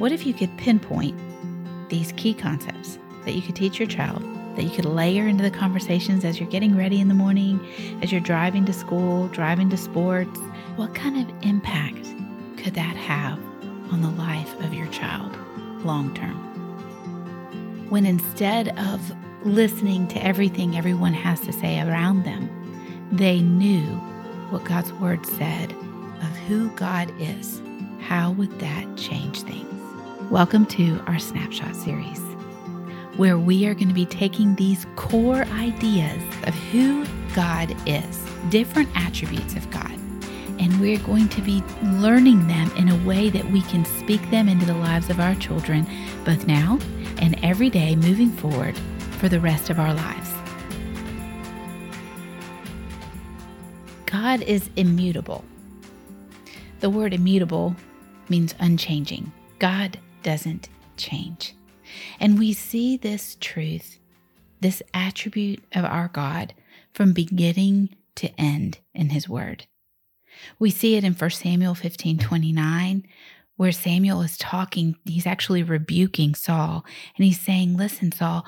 What if you could pinpoint these key concepts that you could teach your child, that you could layer into the conversations as you're getting ready in the morning, as you're driving to school, driving to sports? What kind of impact could that have on the life of your child long term? When instead of listening to everything everyone has to say around them, they knew what God's word said of who God is, how would that change things? Welcome to our Snapshot series, where we are going to be taking these core ideas of who God is, different attributes of God, and we're going to be learning them in a way that we can speak them into the lives of our children, both now and every day moving forward for the rest of our lives. God is immutable. The word immutable means unchanging. God doesn't change. And we see this truth, this attribute of our God, from beginning to end in His Word. We see it in 1 Samuel 15 29, where Samuel is talking, he's actually rebuking Saul, and he's saying, Listen, Saul,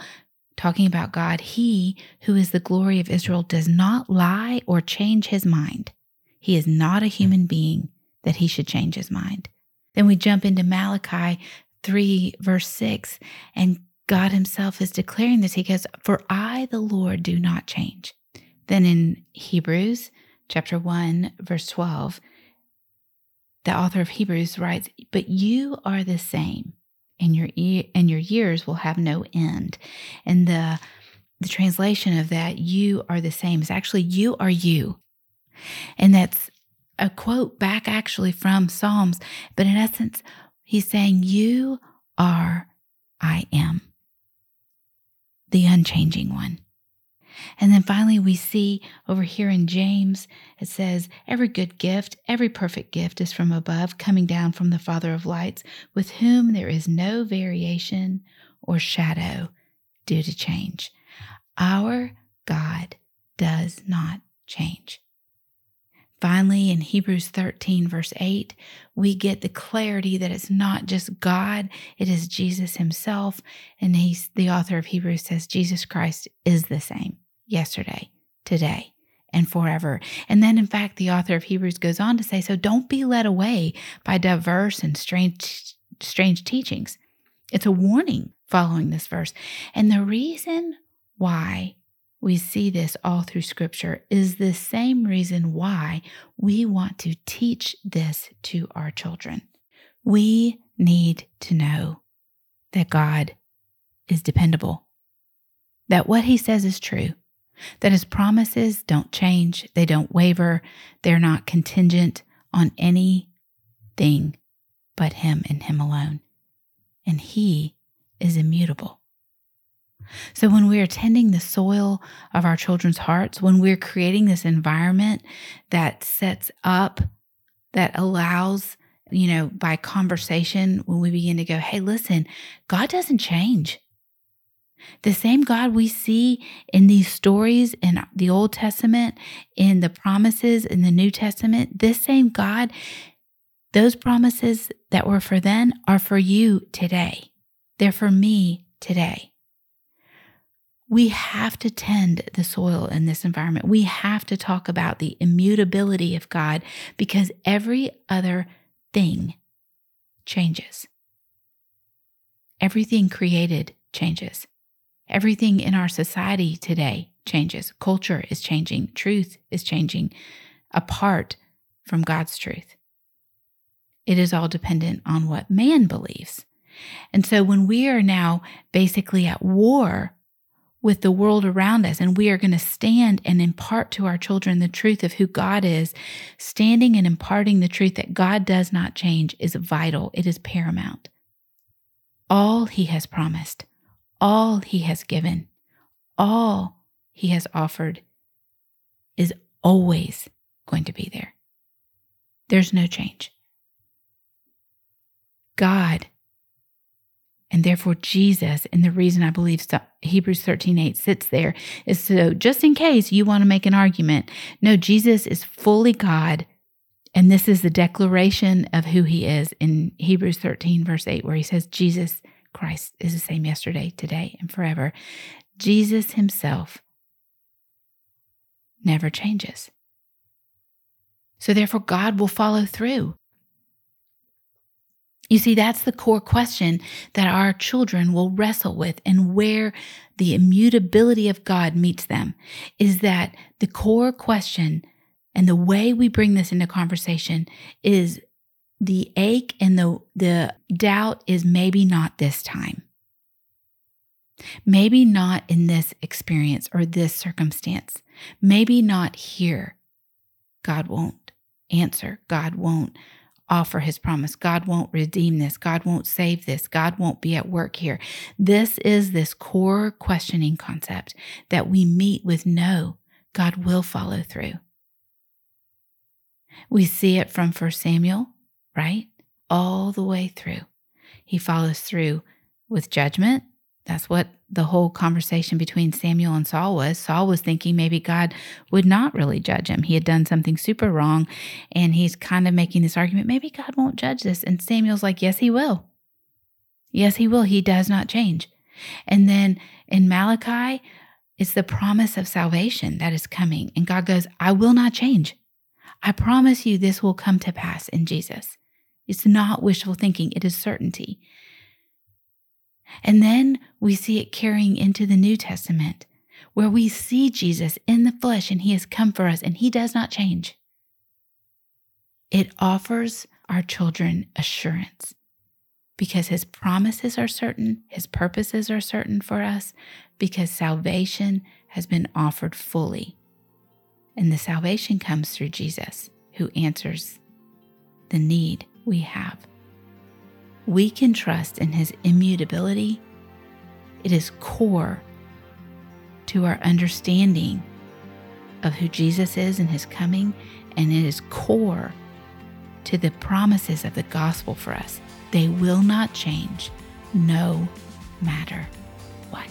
talking about God, He who is the glory of Israel does not lie or change his mind. He is not a human being that he should change his mind. Then we jump into Malachi 3, verse 6, and God Himself is declaring this. He goes, For I, the Lord, do not change. Then in Hebrews chapter 1, verse 12, the author of Hebrews writes, But you are the same, and your, e- and your years will have no end. And the, the translation of that, you are the same, is actually, you are you. And that's a quote back actually from Psalms, but in essence, he's saying, You are I am, the unchanging one. And then finally, we see over here in James, it says, Every good gift, every perfect gift is from above, coming down from the Father of lights, with whom there is no variation or shadow due to change. Our God does not change. Finally, in Hebrews 13, verse 8, we get the clarity that it's not just God, it is Jesus himself. And he's the author of Hebrews says Jesus Christ is the same yesterday, today, and forever. And then, in fact, the author of Hebrews goes on to say, so don't be led away by diverse and strange, strange teachings. It's a warning following this verse. And the reason why we see this all through scripture is the same reason why we want to teach this to our children. We need to know that God is dependable, that what he says is true, that his promises don't change, they don't waver, they're not contingent on anything but him and him alone. And he is immutable. So, when we're tending the soil of our children's hearts, when we're creating this environment that sets up, that allows, you know, by conversation, when we begin to go, hey, listen, God doesn't change. The same God we see in these stories in the Old Testament, in the promises in the New Testament, this same God, those promises that were for then are for you today. They're for me today. We have to tend the soil in this environment. We have to talk about the immutability of God because every other thing changes. Everything created changes. Everything in our society today changes. Culture is changing. Truth is changing apart from God's truth. It is all dependent on what man believes. And so when we are now basically at war with the world around us. And we are going to stand and impart to our children the truth of who God is. Standing and imparting the truth that God does not change is vital, it is paramount. All He has promised, all He has given, all He has offered is always going to be there. There's no change. God and therefore Jesus. And the reason I believe Hebrews 13 8 sits there is so just in case you want to make an argument. No, Jesus is fully God And this is the declaration of who he is in Hebrews 13, verse 8, where he says, Jesus Christ is the same yesterday, today, and forever. Jesus himself never changes. So therefore, God will follow through. You see, that's the core question that our children will wrestle with, and where the immutability of God meets them is that the core question and the way we bring this into conversation is the ache and the, the doubt is maybe not this time. Maybe not in this experience or this circumstance. Maybe not here. God won't answer. God won't offer his promise. God won't redeem this. God won't save this. God won't be at work here. This is this core questioning concept that we meet with no, God will follow through. We see it from 1 Samuel, right? All the way through. He follows through with judgment. That's what the whole conversation between Samuel and Saul was. Saul was thinking maybe God would not really judge him. He had done something super wrong. And he's kind of making this argument maybe God won't judge this. And Samuel's like, yes, he will. Yes, he will. He does not change. And then in Malachi, it's the promise of salvation that is coming. And God goes, I will not change. I promise you this will come to pass in Jesus. It's not wishful thinking, it is certainty. And then we see it carrying into the New Testament, where we see Jesus in the flesh and he has come for us and he does not change. It offers our children assurance because his promises are certain, his purposes are certain for us, because salvation has been offered fully and the salvation comes through Jesus, who answers the need we have. We can trust in his immutability. It is core to our understanding of who Jesus is and his coming, and it is core to the promises of the gospel for us. They will not change no matter what.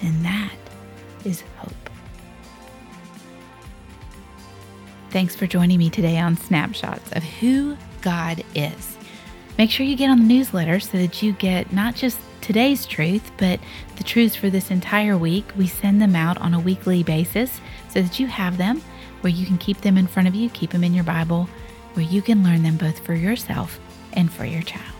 And that is hope. Thanks for joining me today on Snapshots of Who God Is. Make sure you get on the newsletter so that you get not just today's truth, but the truths for this entire week. We send them out on a weekly basis so that you have them where you can keep them in front of you, keep them in your Bible, where you can learn them both for yourself and for your child.